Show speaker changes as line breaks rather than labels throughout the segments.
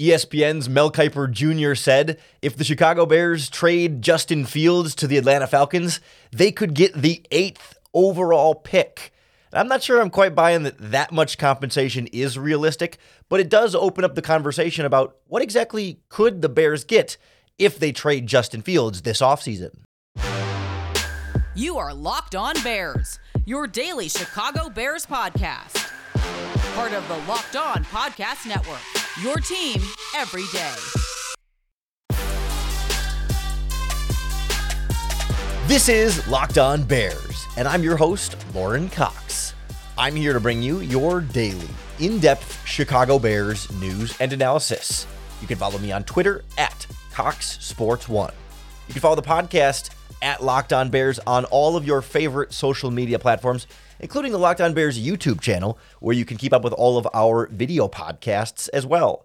ESPN's Mel Kiper Jr. said if the Chicago Bears trade Justin Fields to the Atlanta Falcons, they could get the eighth overall pick. I'm not sure I'm quite buying that that much compensation is realistic, but it does open up the conversation about what exactly could the Bears get if they trade Justin Fields this offseason.
You are Locked On Bears, your daily Chicago Bears podcast. Part of the Locked On Podcast Network, your team every day.
This is Locked On Bears, and I'm your host, Lauren Cox. I'm here to bring you your daily, in depth Chicago Bears news and analysis. You can follow me on Twitter at Cox Sports One. You can follow the podcast at Locked On Bears on all of your favorite social media platforms, including the Locked On Bears YouTube channel, where you can keep up with all of our video podcasts as well.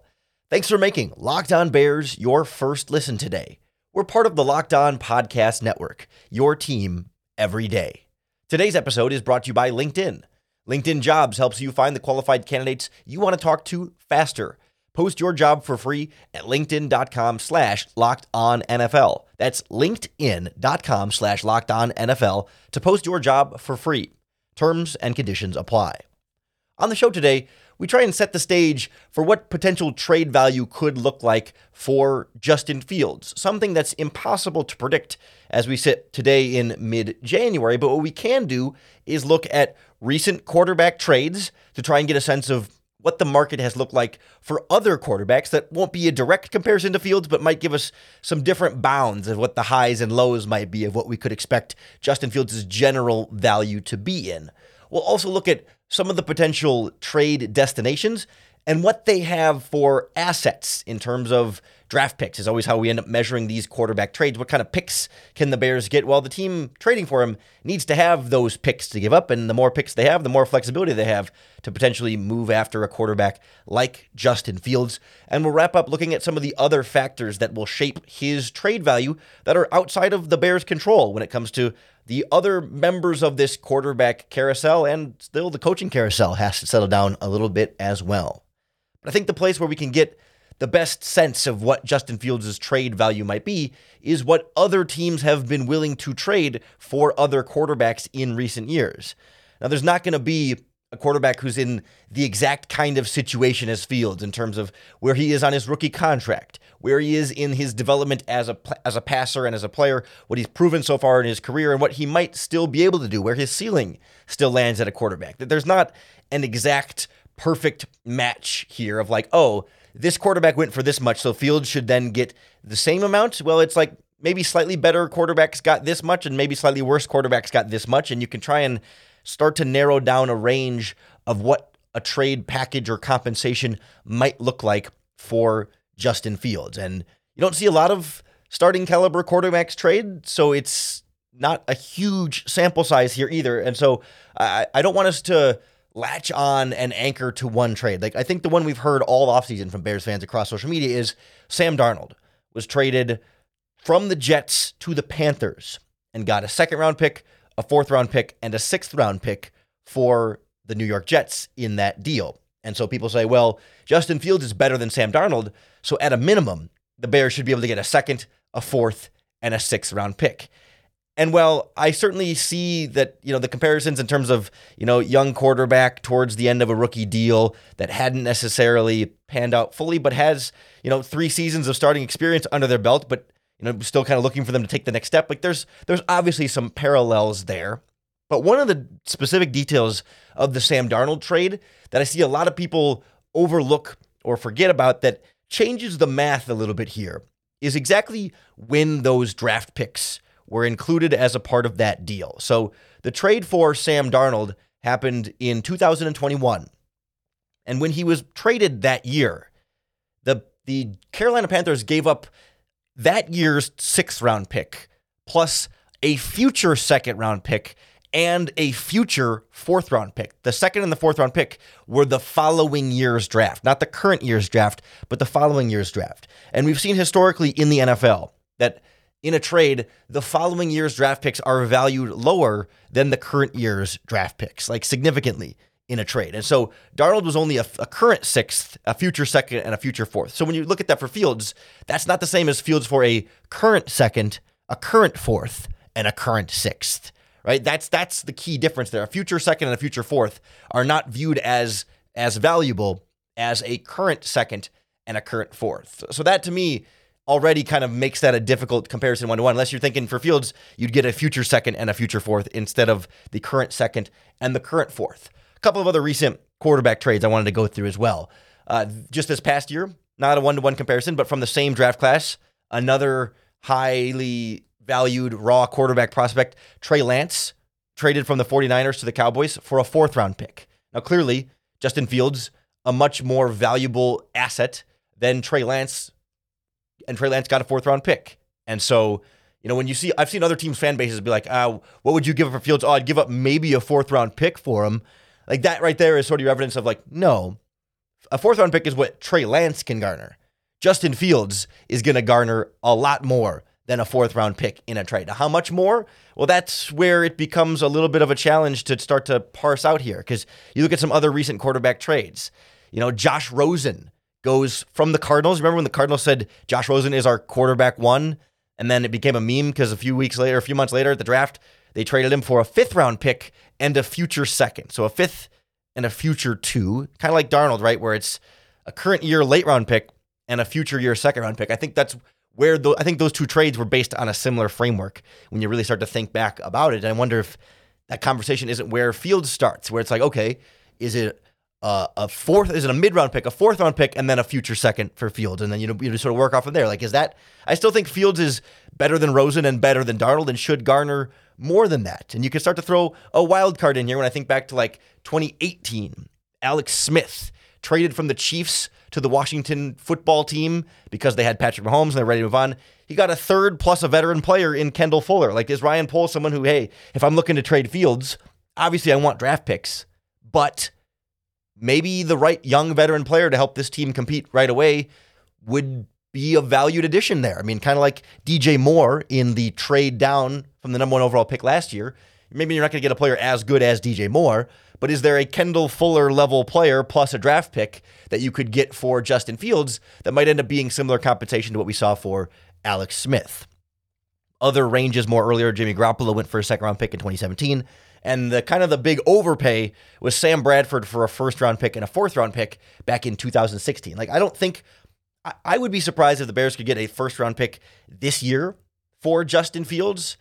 Thanks for making Locked On Bears your first listen today. We're part of the Locked On Podcast Network, your team every day. Today's episode is brought to you by LinkedIn. LinkedIn Jobs helps you find the qualified candidates you want to talk to faster. Post your job for free at linkedin.com slash locked on NFL. That's linkedin.com slash locked on NFL to post your job for free. Terms and conditions apply. On the show today, we try and set the stage for what potential trade value could look like for Justin Fields, something that's impossible to predict as we sit today in mid January. But what we can do is look at recent quarterback trades to try and get a sense of what the market has looked like for other quarterbacks that won't be a direct comparison to Fields, but might give us some different bounds of what the highs and lows might be of what we could expect Justin Fields' general value to be in. We'll also look at some of the potential trade destinations and what they have for assets in terms of draft picks is always how we end up measuring these quarterback trades. What kind of picks can the Bears get? Well, the team trading for him needs to have those picks to give up, and the more picks they have, the more flexibility they have to potentially move after a quarterback like Justin Fields. And we'll wrap up looking at some of the other factors that will shape his trade value that are outside of the Bears' control when it comes to the other members of this quarterback carousel and still the coaching carousel has to settle down a little bit as well. But I think the place where we can get the best sense of what Justin Fields' trade value might be is what other teams have been willing to trade for other quarterbacks in recent years. Now, there's not going to be a quarterback who's in the exact kind of situation as Fields in terms of where he is on his rookie contract, where he is in his development as a as a passer and as a player, what he's proven so far in his career and what he might still be able to do, where his ceiling still lands at a quarterback. That there's not an exact perfect match here of like, oh, this quarterback went for this much, so Fields should then get the same amount. Well, it's like maybe slightly better quarterbacks got this much, and maybe slightly worse quarterbacks got this much, and you can try and start to narrow down a range of what a trade package or compensation might look like for Justin Fields. And you don't see a lot of starting caliber quarterbacks trade, so it's not a huge sample size here either. And so I, I don't want us to latch on and anchor to one trade. Like I think the one we've heard all offseason from Bears fans across social media is Sam Darnold was traded from the Jets to the Panthers and got a second round pick, a fourth round pick, and a sixth round pick for the New York Jets in that deal. And so people say, well, Justin Fields is better than Sam Darnold. So at a minimum, the Bears should be able to get a second, a fourth, and a sixth round pick. And well, I certainly see that, you know, the comparisons in terms of, you know, young quarterback towards the end of a rookie deal that hadn't necessarily panned out fully, but has, you know, three seasons of starting experience under their belt, but, you know, still kind of looking for them to take the next step. Like there's there's obviously some parallels there. But one of the specific details of the Sam Darnold trade that I see a lot of people overlook or forget about that changes the math a little bit here is exactly when those draft picks were included as a part of that deal. So the trade for Sam Darnold happened in 2021. And when he was traded that year, the the Carolina Panthers gave up that year's sixth round pick plus a future second round pick and a future fourth round pick. The second and the fourth round pick were the following year's draft, not the current year's draft, but the following year's draft. And we've seen historically in the NFL that in a trade, the following year's draft picks are valued lower than the current year's draft picks, like significantly in a trade. And so Darnold was only a, a, current sixth, a future second, and a future fourth. So when you look at that for Fields, that's not the same as Fields for a current second, a current fourth, and a current sixth. Right? That's that's the key difference there. A future second and a future fourth are not viewed as as valuable as a current second and a current fourth. So that to me already kind of makes that a difficult comparison one to one. Unless you're thinking for Fields, you'd get a future second and a future fourth instead of the current second and the current fourth. A couple of other recent quarterback trades I wanted to go through as well. Uh, just this past year, not a one to one comparison, but from the same draft class, another highly valued raw quarterback prospect, Trey Lance, traded from the 49ers to the Cowboys for a fourth round pick. Now, clearly, Justin Fields, a much more valuable asset than Trey Lance and Trey Lance got a fourth round pick. And so, you know, when you see, I've seen other teams' fan bases be like, ah, what would you give up for Fields? Oh, I'd give up maybe a fourth round pick for him. Like that right there is sort of your evidence of like, no, a fourth round pick is what Trey Lance can garner. Justin Fields is going to garner a lot more than a fourth round pick in a trade. Now, how much more? Well, that's where it becomes a little bit of a challenge to start to parse out here because you look at some other recent quarterback trades. You know, Josh Rosen goes from the Cardinals. Remember when the Cardinals said Josh Rosen is our quarterback one? And then it became a meme because a few weeks later, a few months later at the draft, they traded him for a fifth round pick and a future second. So a fifth and a future two, kind of like Darnold, right? Where it's a current year late round pick and a future year second round pick. I think that's where the, I think those two trades were based on a similar framework when you really start to think back about it. And I wonder if that conversation isn't where Fields starts, where it's like, okay, is it uh, a fourth is it a mid round pick, a fourth round pick, and then a future second for Fields, and then you know you sort of work off of there. Like, is that? I still think Fields is better than Rosen and better than Darnold, and should garner more than that. And you can start to throw a wild card in here when I think back to like 2018, Alex Smith traded from the Chiefs to the Washington football team because they had Patrick Mahomes and they're ready to move on. He got a third plus a veteran player in Kendall Fuller. Like, is Ryan Poles someone who, hey, if I'm looking to trade Fields, obviously I want draft picks, but maybe the right young veteran player to help this team compete right away would be a valued addition there. I mean, kind of like DJ Moore in the trade down from the number one overall pick last year. Maybe you're not going to get a player as good as DJ Moore, but is there a Kendall Fuller level player plus a draft pick that you could get for Justin Fields that might end up being similar compensation to what we saw for Alex Smith? Other ranges more earlier, Jimmy Garoppolo went for a second round pick in 2017. And the kind of the big overpay was Sam Bradford for a first round pick and a fourth round pick back in 2016. Like, I don't think, I, would be surprised if the Bears could get a first round pick this year for Justin Fields.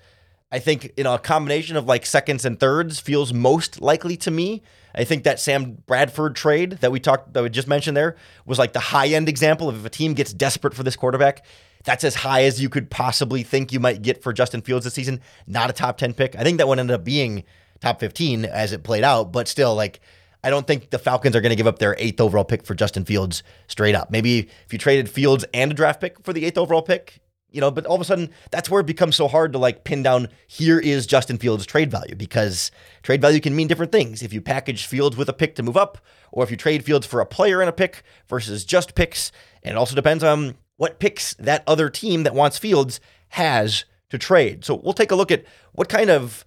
I think you know a combination of like seconds and thirds feels most likely to me. I think that Sam Bradford trade that we talked that we just mentioned there was like the high end example of if a team gets desperate for this quarterback, that's as high as you could possibly think you might get for Justin Fields this season. Not a top 10 pick. I think that one ended up being top 15 as it played out, but still, like, I don't think the Falcons are going to give up their eighth overall pick for Justin Fields straight up. Maybe if you traded Fields and a draft pick for the eighth overall pick, you know, but all of a sudden that's where it becomes so hard to like pin down here is Justin Fields' trade value because trade value can mean different things. If you package Fields with a pick to move up, or if you trade Fields for a player and a pick versus just picks, and it also depends on what picks that other team that wants Fields has to trade. So we'll take a look at what kind of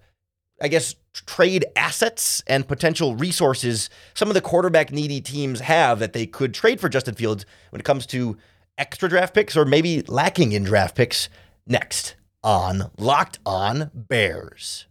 I guess, trade assets and potential resources some of the quarterback needy teams have that they could trade for Justin Fields when it comes to extra draft picks or maybe lacking in draft picks next on Locked On Bears.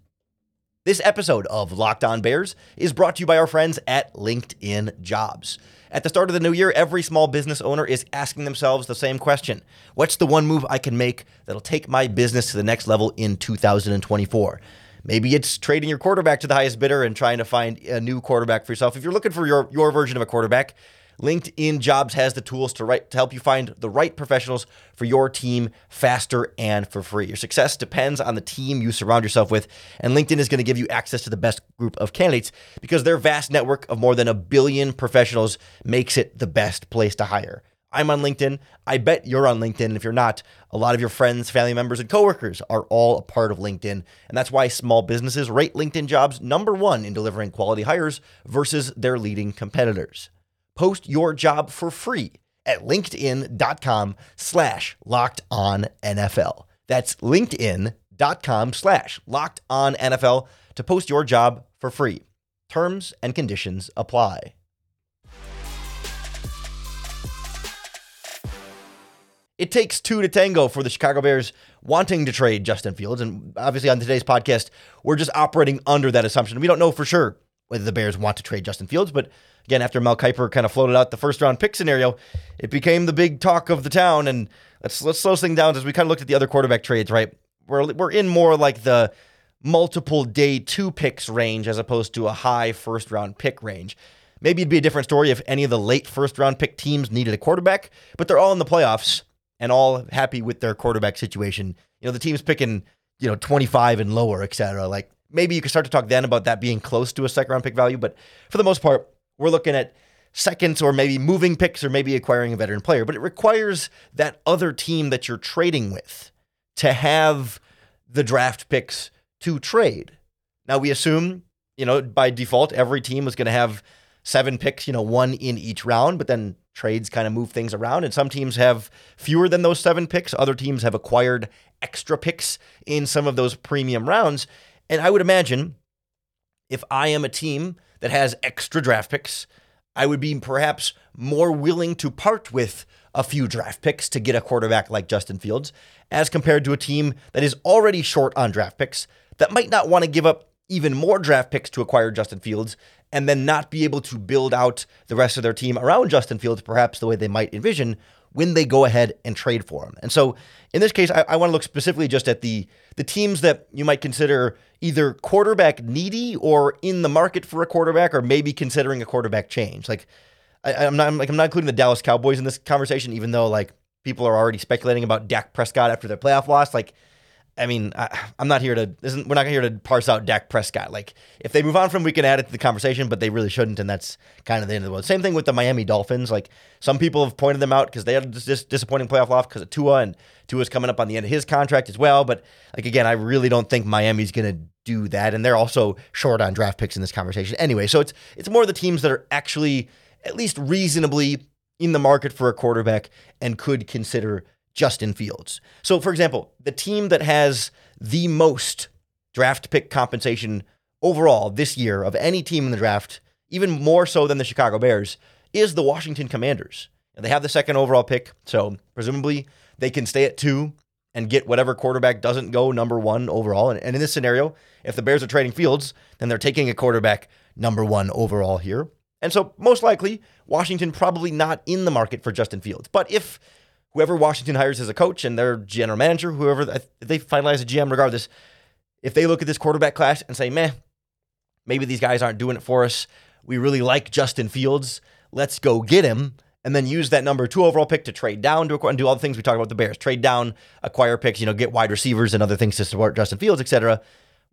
This episode of Locked On Bears is brought to you by our friends at LinkedIn Jobs. At the start of the new year, every small business owner is asking themselves the same question What's the one move I can make that'll take my business to the next level in 2024? Maybe it's trading your quarterback to the highest bidder and trying to find a new quarterback for yourself. If you're looking for your, your version of a quarterback, LinkedIn Jobs has the tools to, write, to help you find the right professionals for your team faster and for free. Your success depends on the team you surround yourself with, and LinkedIn is going to give you access to the best group of candidates because their vast network of more than a billion professionals makes it the best place to hire. I'm on LinkedIn. I bet you're on LinkedIn. And if you're not, a lot of your friends, family members, and coworkers are all a part of LinkedIn. And that's why small businesses rate LinkedIn jobs number one in delivering quality hires versus their leading competitors. Post your job for free at linkedin.com slash locked on NFL. That's linkedin.com slash locked on NFL to post your job for free. Terms and conditions apply. It takes two to tango for the Chicago Bears wanting to trade Justin Fields. And obviously, on today's podcast, we're just operating under that assumption. We don't know for sure whether the Bears want to trade Justin Fields. But again, after Mel Kiper kind of floated out the first round pick scenario, it became the big talk of the town. And let's let's slow things down as we kind of looked at the other quarterback trades, right? We're, we're in more like the multiple day two picks range as opposed to a high first round pick range. Maybe it'd be a different story if any of the late first round pick teams needed a quarterback, but they're all in the playoffs and all happy with their quarterback situation. You know, the team's picking, you know, 25 and lower, et cetera. Like maybe you could start to talk then about that being close to a second round pick value. But for the most part, we're looking at seconds or maybe moving picks or maybe acquiring a veteran player. But it requires that other team that you're trading with to have the draft picks to trade. Now we assume, you know, by default, every team is going to have seven picks, you know, one in each round, but then trades kind of move things around. And some teams have fewer than those seven picks. Other teams have acquired extra picks in some of those premium rounds. And I would imagine if I am a team that has extra draft picks, I would be perhaps more willing to part with a few draft picks to get a quarterback like Justin Fields as compared to a team that is already short on draft picks that might not want to give up even more draft picks to acquire Justin Fields and then not be able to build out the rest of their team around Justin Fields, perhaps the way they might envision when they go ahead and trade for him. And so in this case, I, I want to look specifically just at the the teams that you might consider either quarterback needy or in the market for a quarterback, or maybe considering a quarterback change. Like I, am not I'm like I'm not including the Dallas Cowboys in this conversation, even though like people are already speculating about Dak Prescott after their playoff loss. Like I mean, I, am not here to. Isn't we're not here to parse out Dak Prescott. Like, if they move on from, we can add it to the conversation, but they really shouldn't, and that's kind of the end of the world. Same thing with the Miami Dolphins. Like, some people have pointed them out because they had this disappointing playoff loss because of Tua, and Tua's coming up on the end of his contract as well. But like again, I really don't think Miami's going to do that, and they're also short on draft picks in this conversation anyway. So it's it's more the teams that are actually at least reasonably in the market for a quarterback and could consider Justin Fields. So, for example, the team that has the most draft pick compensation overall this year of any team in the draft, even more so than the Chicago Bears, is the Washington Commanders. And they have the second overall pick, so presumably they can stay at two and get whatever quarterback doesn't go number one overall. And, and in this scenario, if the Bears are trading Fields, then they're taking a quarterback number one overall here. And so, most likely, Washington probably not in the market for Justin Fields. But if whoever Washington hires as a coach and their general manager, whoever they finalize a GM, regardless, if they look at this quarterback class and say, meh, maybe these guys aren't doing it for us. We really like Justin Fields. Let's go get him. And then use that number two overall pick to trade down to acquire and do all the things we talk about the Bears. Trade down, acquire picks, you know, get wide receivers and other things to support Justin Fields, etc.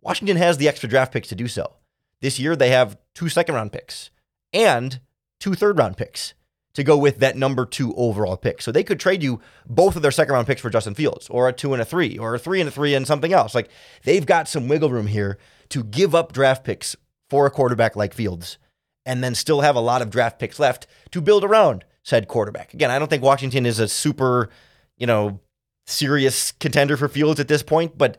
Washington has the extra draft picks to do so. This year they have two second round picks and two third round picks to go with that number two overall pick. So they could trade you both of their second round picks for Justin Fields, or a two and a three, or a three and a three and something else. Like they've got some wiggle room here to give up draft picks for a quarterback like Fields and then still have a lot of draft picks left to build around said quarterback. Again, I don't think Washington is a super, you know, serious contender for Fields at this point, but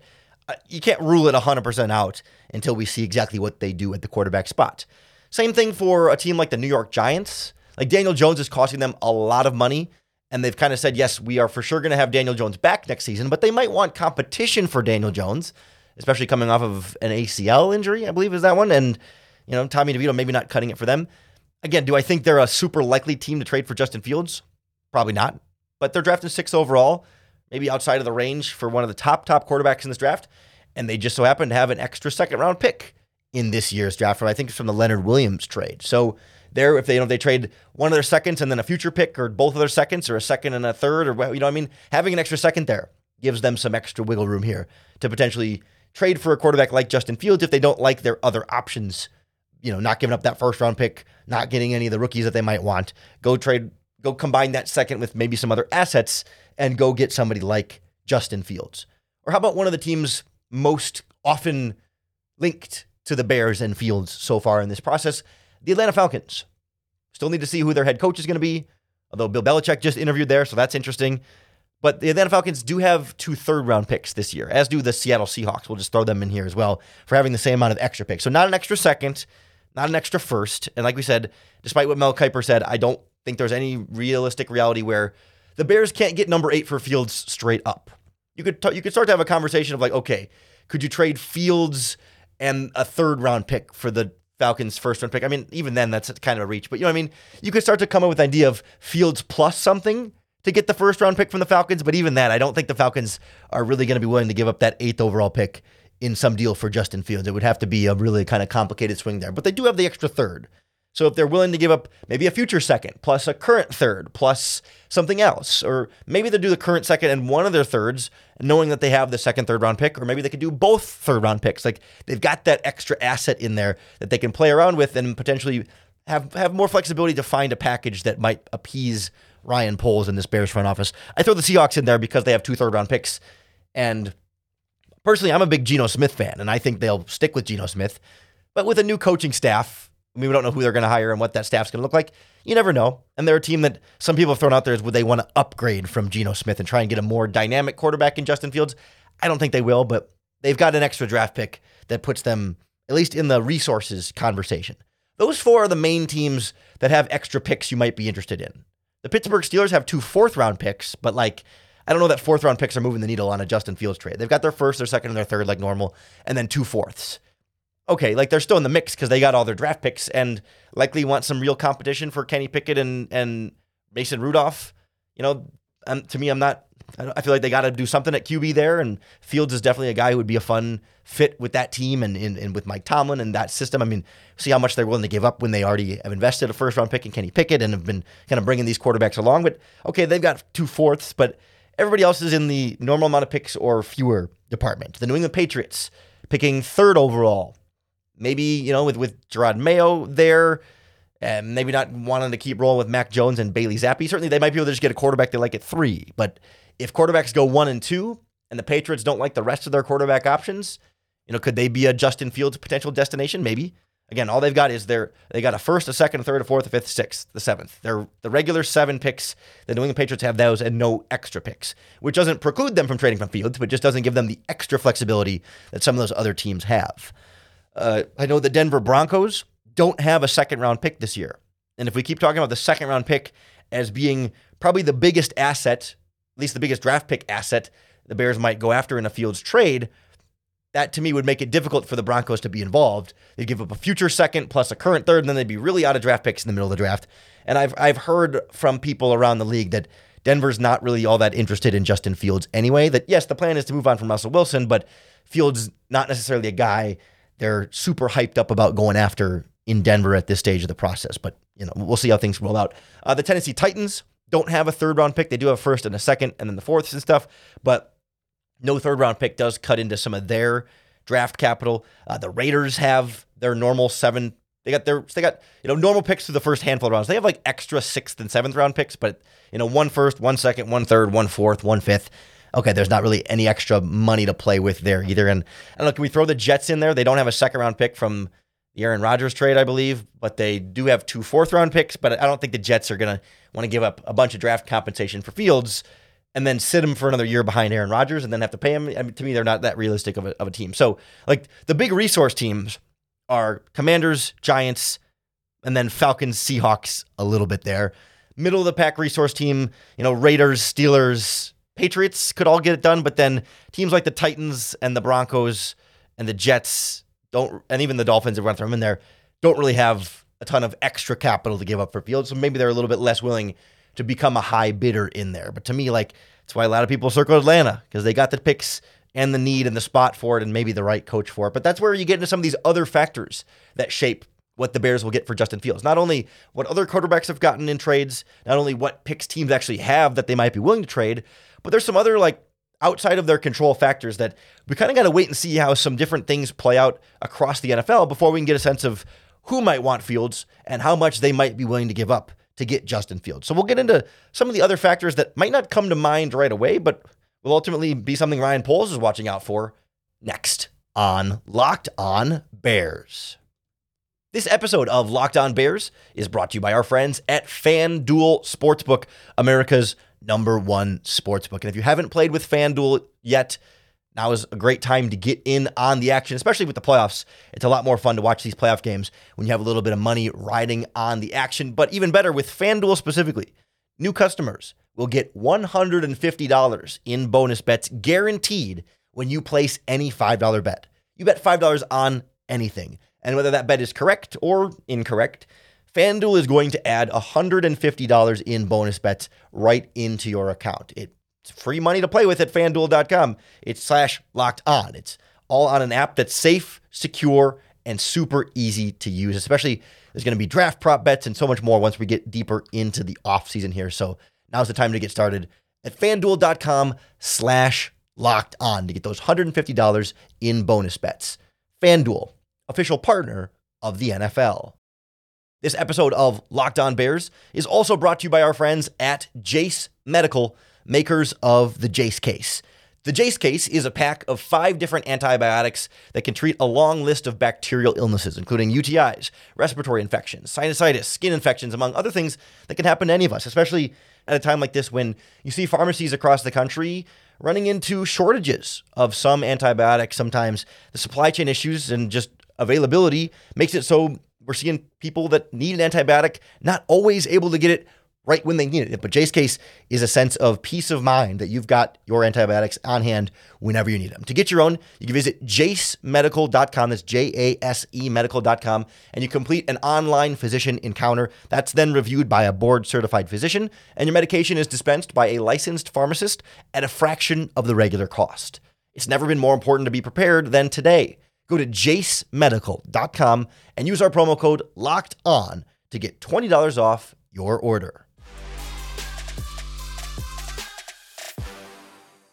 uh, you can't rule it 100% out until we see exactly what they do at the quarterback spot. Same thing for a team like the New York Giants. Like Daniel Jones is costing them a lot of money. And they've kind of said, yes, we are for sure going to have Daniel Jones back next season, but they might want competition for Daniel Jones, especially coming off of an ACL injury, I believe is that one. And, you know, Tommy DeVito maybe not cutting it for them. Again, do I think they're a super likely team to trade for Justin Fields? Probably not. But they're drafting six overall, maybe outside of the range for one of the top, top quarterbacks in this draft. And they just so happen to have an extra second round pick in this year's draft from, I think it's from the Leonard Williams trade. So, there if they you know they trade one of their seconds and then a future pick or both of their seconds or a second and a third or you know I mean? Having an extra second there gives them some extra wiggle room here to potentially trade for a quarterback like Justin Fields if they don't like their other options. You know not giving up that first round pick not getting any of the rookies that they might want. Go trade go combine that second with maybe some other assets and go get somebody like Justin Fields. Or how about one of the teams most often linked to the Bears and Fields so far in this process the Atlanta Falcons. Still need to see who their head coach is going to be, although Bill Belichick just interviewed there, so that's interesting. But the Atlanta Falcons do have two third round picks this year, as do the Seattle Seahawks. We'll just throw them in here as well for having the same amount of extra picks. So not an extra second, not an extra first. And like we said, despite what Mel Kiper said, I don't think there's any realistic reality where the Bears can't get number eight for Fields straight up. You could t- you could start to have a conversation of like, okay, could you trade Fields and a third round pick for the Falcons' first round pick? I mean, even then, that's kind of a reach. But you know I mean? You could start to come up with an idea of Fields plus something to get the first round pick from the Falcons. But even that, I don't think the Falcons are really going to be willing to give up that eighth overall pick in some deal for Justin Fields. It would have to be a really kind of complicated swing there. But they do have the extra third. So if they're willing to give up maybe a future second plus a current third plus something else, or maybe they do the current second and one of their thirds, knowing that they have the second, third round pick, or maybe they could do both third round picks. Like they've got that extra asset in there that they can play around with and potentially have have more flexibility to find a package that might appease Ryan Poles in this Bears front office. I throw the Seahawks in there because they have two third round picks. And personally, I'm a big Geno Smith fan, and I think they'll stick with Geno Smith. But with a new coaching staff, I mean, we don't know who they're going to hire and what that staff's going to look like. You never know. And they're a team that some people have thrown out there is would they want to upgrade from Geno Smith and try and get a more dynamic quarterback in Justin Fields? I don't think they will, but they've got an extra draft pick that puts them at least in the resources conversation. Those four are the main teams that have extra picks you might be interested in. The Pittsburgh Steelers have two fourth round picks, but like, I don't know that fourth round picks are moving the needle on a Justin Fields trade. They've got their first, their second, and their third like normal, and then two fourths okay, like they're still in the mix because they got all their draft picks and likely want some real competition for Kenny Pickett and and Mason Rudolph. You know, um, to me, I'm not. I feel like they got to do something at QB there, and Fields is definitely a guy who would be a fun fit with that team and, and, and with Mike Tomlin and that system. I mean, see how much they're willing to give up when they already have invested a first round pick in Kenny Pickett and have been kind of bringing these quarterbacks along. But okay, they've got two fourths, but everybody else is in the normal amount of picks or fewer department. The New England Patriots picking third overall maybe, you know, with, with Jerod Mayo there, and maybe not wanting to keep rolling with Mac Jones and Bailey Zappe. Certainly, they might be able to just get a quarterback they like at three. But if quarterbacks go one and two, and the Patriots don't like the rest of their quarterback options, you know, could they be a Justin Fields potential destination? Maybe. Again, all they've got is their they got a first, a second, a third, a fourth, a fifth, sixth, the seventh. They're the regular seven picks. The New England Patriots have those and no extra picks, which doesn't preclude them from trading from Fields, but just doesn't give them the extra flexibility that some of those other teams have. Uh, I know the Denver Broncos don't have a second round pick this year. And if we keep talking about the second round pick as being probably the biggest asset, at least the biggest draft pick asset the Bears might go after in a Fields trade, that to me would make it difficult for the Broncos to be involved. They'd give up a future second plus a current third, and then they'd be really out of draft picks in the middle of the draft. And I've I've heard from people around the league that Denver's not really all that interested in Justin Fields anyway. That yes, the plan is to move on from Russell Wilson, but Fields not necessarily a guy they're super hyped up about going after in Denver at this stage of the process. But you know, we'll see how things roll out. Uh, the Tennessee Titans don't have a third round pick. They do have a first and a second, and then the fourths and stuff. But no third round pick does cut into some of their draft capital. Uh, the Raiders have their normal seven. They got their they got you know normal picks through the first handful of rounds. They have like extra sixth and seventh round picks, but you know one first, one second, one third, one fourth, one fifth okay, there's not really any extra money to play with there either. And I don't know, can we throw the Jets in there? They don't have a second round pick from the Aaron Rodgers trade, I believe, but they do have two fourth round picks. But I don't think the Jets are going to want to give up a bunch of draft compensation for Fields and then sit him for another year behind Aaron Rodgers and then have to pay him. I mean, to me, they're not that realistic of a, of a team. So, like, the big resource teams are Commanders, Giants, and then Falcons, Seahawks a little bit there. Middle of the pack resource team, you know, Raiders, Steelers, Patriots could all get it done, but then teams like the Titans and the Broncos and the Jets don't, and even the Dolphins, have we through them in there, don't really have a ton of extra capital to give up for Fields. So maybe they're a little bit less willing to become a high bidder in there. But to me, like, that's why a lot of people circle Atlanta because they got the picks and the need and the spot for it and maybe the right coach for it. But that's where you get into some of these other factors that shape what the Bears will get for Justin Fields. Not only what other quarterbacks have gotten in trades, not only what picks teams actually have that they might be willing to trade, but there's some other like outside of their control factors that we kind of got to wait and see how some different things play out across the NFL before we can get a sense of who might want Fields and how much they might be willing to give up to get Justin Fields. So we'll get into some of the other factors that might not come to mind right away, but will ultimately be something Ryan Poles is watching out for next on Locked On Bears. This episode of Locked On Bears is brought to you by our friends at FanDuel Sportsbook, America's number one sportsbook. And if you haven't played with FanDuel yet, now is a great time to get in on the action, especially with the playoffs. It's a lot more fun to watch these playoff games when you have a little bit of money riding on the action. But even better with FanDuel specifically, new customers will get $150 in bonus bets guaranteed when you place any $5 bet. You bet $5 on anything. And whether that bet is correct or incorrect, FanDuel is going to add $150 in bonus bets right into your account. It's free money to play with at fanduel.com. It's slash locked on. It's all on an app that's safe, secure, and super easy to use, especially there's going to be draft prop bets and so much more once we get deeper into the offseason here. So now's the time to get started at fanduel.com slash locked on to get those $150 in bonus bets. FanDuel, official partner of the NFL. This episode of Locked On Bears is also brought to you by our friends at Jase Medical, makers of the Jase case. The Jase case is a pack of five different antibiotics that can treat a long list of bacterial illnesses, including UTIs, respiratory infections, sinusitis, skin infections, among other things that can happen to any of us, especially at a time like this when you see pharmacies across the country running into shortages of some antibiotics. Sometimes the supply chain issues and just availability makes it so we're seeing people that need an antibiotic not always able to get it right when they need it. But Jase case is a sense of peace of mind that you've got your antibiotics on hand whenever you need them. To get your own, you can visit jasemedical.com. That's J A S E medical.com. And you complete an online physician encounter that's then reviewed by a board certified physician. And your medication is dispensed by a licensed pharmacist at a fraction of the regular cost. It's never been more important to be prepared than today. Go to jasemedical.com and use our promo code LOCKED ON to get $20 off your order.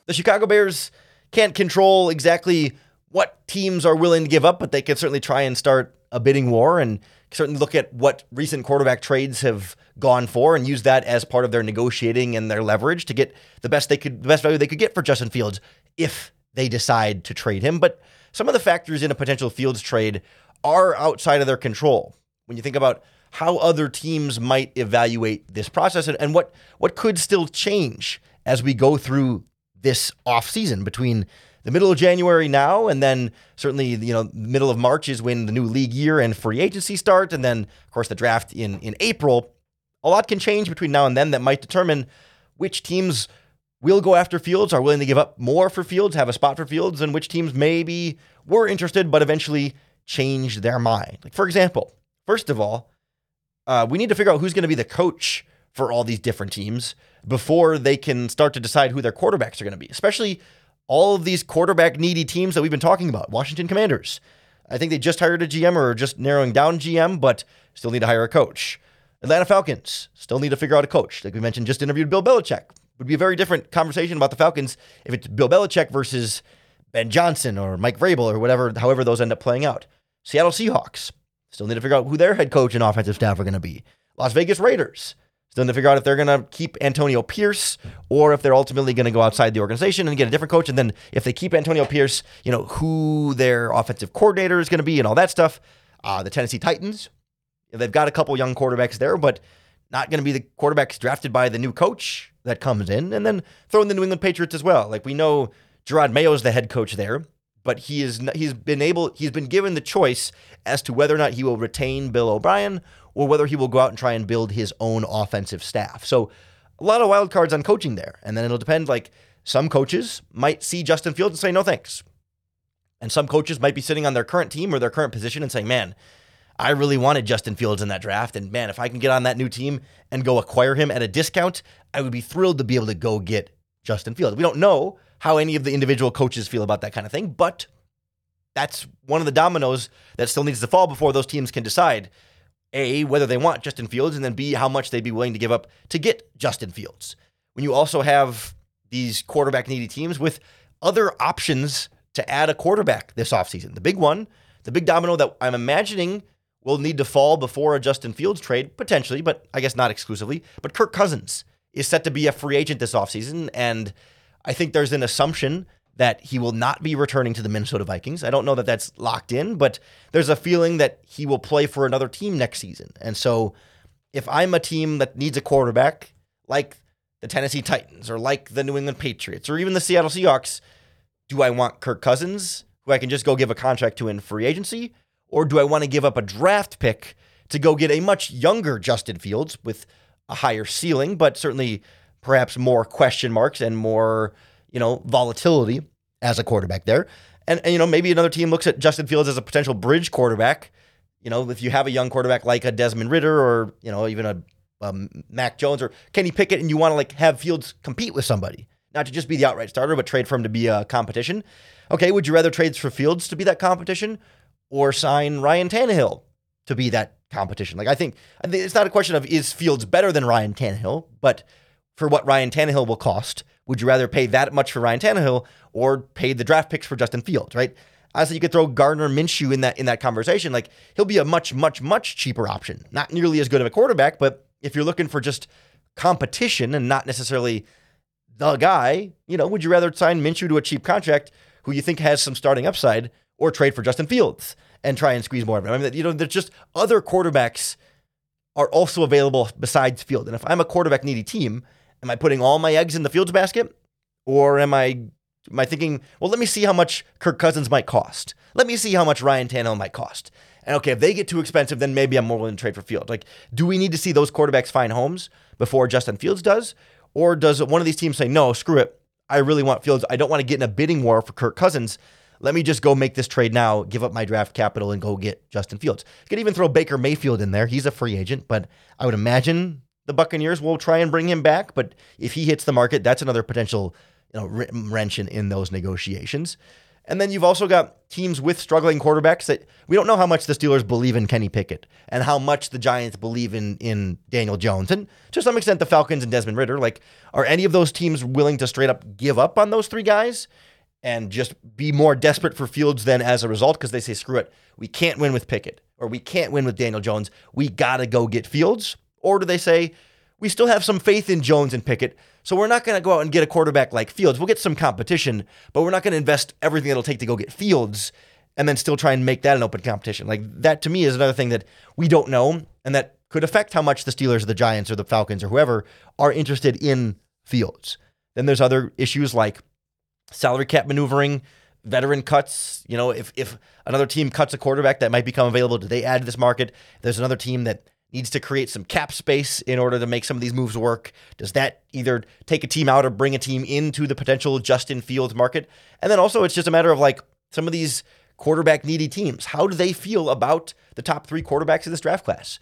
The Chicago Bears can't control exactly what teams are willing to give up, but they can certainly try and start a bidding war and certainly look at what recent quarterback trades have gone for and use that as part of their negotiating and their leverage to get the best they could the best value they could get for Justin Fields if they decide to trade him. But some of the factors in a potential Fields trade are outside of their control. When you think about how other teams might evaluate this process and, and what what could still change as we go through this off season between the middle of January now and then certainly you know middle of March is when the new league year and free agency start and then of course the draft in in April a lot can change between now and then that might determine which teams will go after Fields are willing to give up more for Fields have a spot for Fields and which teams maybe were interested but eventually changed their mind like for example first of all uh, we need to figure out who's going to be the coach for all these different teams before they can start to decide who their quarterbacks are going to be, especially all of these quarterback needy teams that we've been talking about. Washington Commanders. I think they just hired a GM or just narrowing down GM, but still need to hire a coach. Atlanta Falcons still need to figure out a coach. Like we mentioned, just interviewed Bill Belichick. Would be a very different conversation about the Falcons if it's Bill Belichick versus Ben Johnson or Mike Vrabel or whatever, however those end up playing out. Seattle Seahawks still need to figure out who their head coach and offensive staff are going to be. Las Vegas Raiders still need to figure out if they're going to keep Antonio Pierce or if they're ultimately going to go outside the organization and get a different coach. And then if they keep Antonio Pierce, you know, who their offensive coordinator is going to be and all that stuff. Uh, the Tennessee Titans, they've got a couple young quarterbacks there, but not going to be the quarterbacks drafted by the new coach that comes in. And then throw in the New England Patriots as well. Like we know Gerard Mayo is the head coach there, but he is he's been able he's been given the choice as to whether or not he will retain Bill O'Brien or whether he will go out and try and build his own offensive staff. So a lot of wild cards on coaching there. And then it'll depend like some coaches might see Justin Fields and say no thanks. And some coaches might be sitting on their current team or their current position and saying, "Man, I really wanted Justin Fields in that draft and man, if I can get on that new team and go acquire him at a discount, I would be thrilled to be able to go get Justin Fields." We don't know how any of the individual coaches feel about that kind of thing, but that's one of the dominoes that still needs to fall before those teams can decide a, whether they want Justin Fields, and then B, how much they'd be willing to give up to get Justin Fields. When you also have these quarterback needy teams with other options to add a quarterback this offseason. The big one, the big domino that I'm imagining will need to fall before a Justin Fields trade, potentially, but I guess not exclusively. But Kirk Cousins is set to be a free agent this offseason. And I think there's an assumption that he will not be returning to the Minnesota Vikings. I don't know that that's locked in, but there's a feeling that he will play for another team next season. And so if I'm a team that needs a quarterback like the Tennessee Titans or like the New England Patriots or even the Seattle Seahawks, do I want Kirk Cousins, who I can just go give a contract to in free agency, or do I want to give up a draft pick to go get a much younger Justin Fields with a higher ceiling, but certainly perhaps more question marks and more, you know, volatility as a quarterback there. And, and you know, maybe another team looks at Justin Fields as a potential bridge quarterback. You know, if you have a young quarterback like a Desmond Ridder or, you know, even a Mac Jones or Kenny Pickett, and you want to like have Fields compete with somebody, not to just be the outright starter, but trade for him to be a competition. Okay, would you rather trade for Fields to be that competition or sign Ryan Tannehill to be that competition? Like I think, it's not a question of is Fields better than Ryan Tannehill, but for what Ryan Tannehill will cost, would you rather pay that much for Ryan Tannehill or pay the draft picks for Justin Fields, right? Honestly, you could throw Gardner Minshew in that in that conversation. Like he'll be a much, much, much cheaper option. Not nearly as good of a quarterback, but if you're looking for just competition and not necessarily the guy, you know, would you rather sign Minshew to a cheap contract who you think has some starting upside or trade for Justin Fields and try and squeeze more of him? I mean, you know, there's just other quarterbacks are also available besides Field. And if I'm a quarterback needy team, am I putting all my eggs in the Fields basket or am I am I thinking, well, let me see how much Kirk Cousins might cost. Let me see how much Ryan Tannehill might cost. And okay, if they get too expensive, then maybe I'm more willing to trade for Fields. Like, do we need to see those quarterbacks find homes before Justin Fields does? Or does one of these teams say, no, screw it. I really want Fields. I don't want to get in a bidding war for Kirk Cousins. Let me just go make this trade now, give up my draft capital, and go get Justin Fields. You could even throw Baker Mayfield in there. He's a free agent, but I would imagine the Buccaneers will try and bring him back. But if he hits the market, that's another potential you know, wrench in, in those negotiations. And then you've also got teams with struggling quarterbacks that we don't know how much the Steelers believe in Kenny Pickett and how much the Giants believe in in Daniel Jones. And to some extent the Falcons and Desmond Ridder. Like, are any of those teams willing to straight up give up on those three guys and just be more desperate for Fields than as a result? Because they say, screw it, we can't win with Pickett or we can't win with Daniel Jones. We gotta go get Fields. Or do they say, we still have some faith in Jones and Pickett. So we're not going to go out and get a quarterback like Fields. We'll get some competition, but we're not going to invest everything it'll take to go get Fields and then still try and make that an open competition. Like that to me is another thing that we don't know and that could affect how much the Steelers or the Giants or the Falcons or whoever are interested in Fields. Then there's other issues like salary cap maneuvering, veteran cuts. You know, if if another team cuts a quarterback that might become available, do they add to this market? There's another team that needs to create some cap space in order to make some of these moves work? Does that either take a team out or bring a team into the potential Justin Fields market? And then also, it's just a matter of like some of these quarterback needy teams. How do they feel about the top three quarterbacks in this draft class?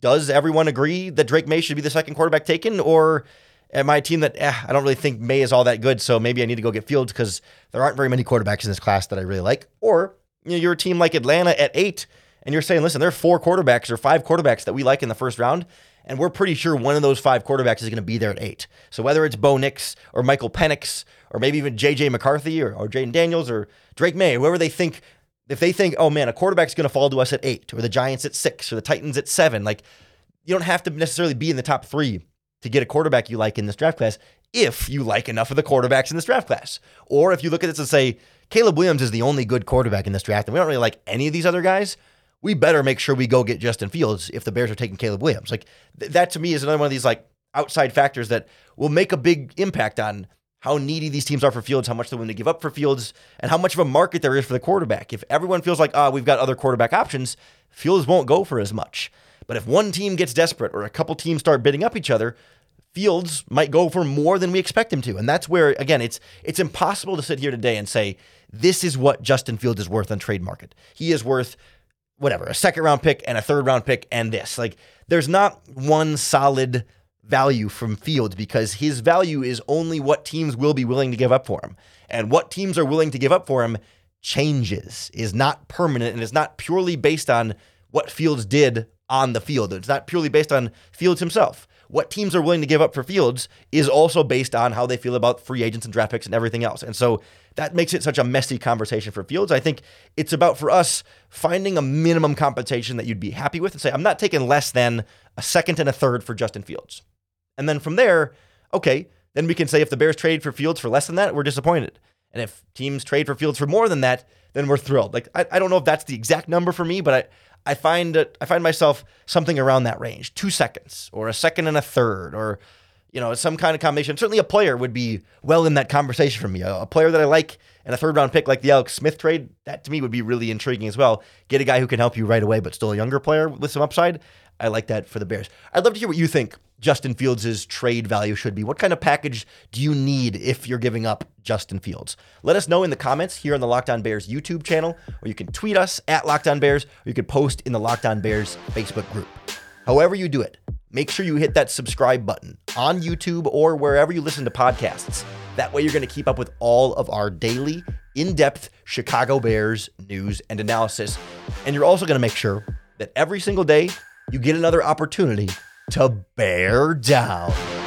Does everyone agree that Drake Maye should be the second quarterback taken? Or am my team that eh, I don't really think Maye is all that good, so maybe I need to go get Fields because there aren't very many quarterbacks in this class that I really like? Or you know, you're a team like Atlanta at eight and you're saying, listen, there are four quarterbacks or five quarterbacks that we like in the first round, and we're pretty sure one of those five quarterbacks is going to be there at eight. So whether it's Bo Nix or Michael Penix or maybe even J.J. McCarthy or, or Jayden Daniels or Drake Maye, whoever they think, if they think, oh man, a quarterback's going to fall to us at eight or the Giants at six or the Titans at seven, like you don't have to necessarily be in the top three to get a quarterback you like in this draft class if you like enough of the quarterbacks in this draft class. Or if you look at this and say, Caleb Williams is the only good quarterback in this draft, and we don't really like any of these other guys, we better make sure we go get Justin Fields if the Bears are taking Caleb Williams. Like th- that to me is another one of these like outside factors that will make a big impact on how needy these teams are for Fields, how much they're willing to give up for Fields, and how much of a market there is for the quarterback. If everyone feels like, ah, oh, we've got other quarterback options, Fields won't go for as much. But if one team gets desperate or a couple teams start bidding up each other, Fields might go for more than we expect him to. And that's where, again, it's it's impossible to sit here today and say, this is what Justin Fields is worth on trade market. He is worth whatever, a second round pick and a third round pick and this. Like there's not one solid value from Fields because his value is only what teams will be willing to give up for him. And what teams are willing to give up for him changes, is not permanent, and is not purely based on what Fields did on the field. It's not purely based on Fields himself. What teams are willing to give up for Fields is also based on how they feel about free agents and draft picks and everything else. And so that makes it such a messy conversation for Fields. I think it's about for us finding a minimum compensation that you'd be happy with and say, I'm not taking less than a second and a third for Justin Fields. And then from there, okay, then we can say if the Bears trade for Fields for less than that, we're disappointed. And if teams trade for Fields for more than that, then we're thrilled. Like I, I don't know if that's the exact number for me, but I I find it I find myself something around that range, two seconds or a second and a third or you know, some kind of combination. Certainly a player would be well in that conversation for me. A player that I like and a third round pick like the Alex Smith trade, that to me would be really intriguing as well. Get a guy who can help you right away, but still a younger player with some upside. I like that for the Bears. I'd love to hear what you think Justin Fields' trade value should be. What kind of package do you need if you're giving up Justin Fields? Let us know in the comments here on the Locked On Bears YouTube channel, or you can tweet us at Locked On Bears, or you can post in the Locked On Bears Facebook group. However, you do it, make sure you hit that subscribe button on YouTube or wherever you listen to podcasts. That way, you're going to keep up with all of our daily, in depth Chicago Bears news and analysis. And you're also going to make sure that every single day you get another opportunity to bear down.